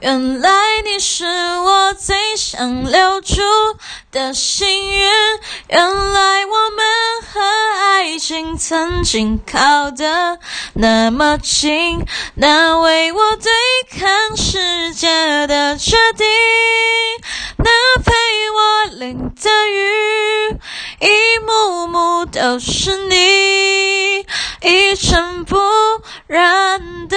原来你是我最想留住的幸运，原来我们和爱情曾经靠得那么近，那为我对抗世界的决定，那陪我淋的雨，一幕幕都是你，一尘不染的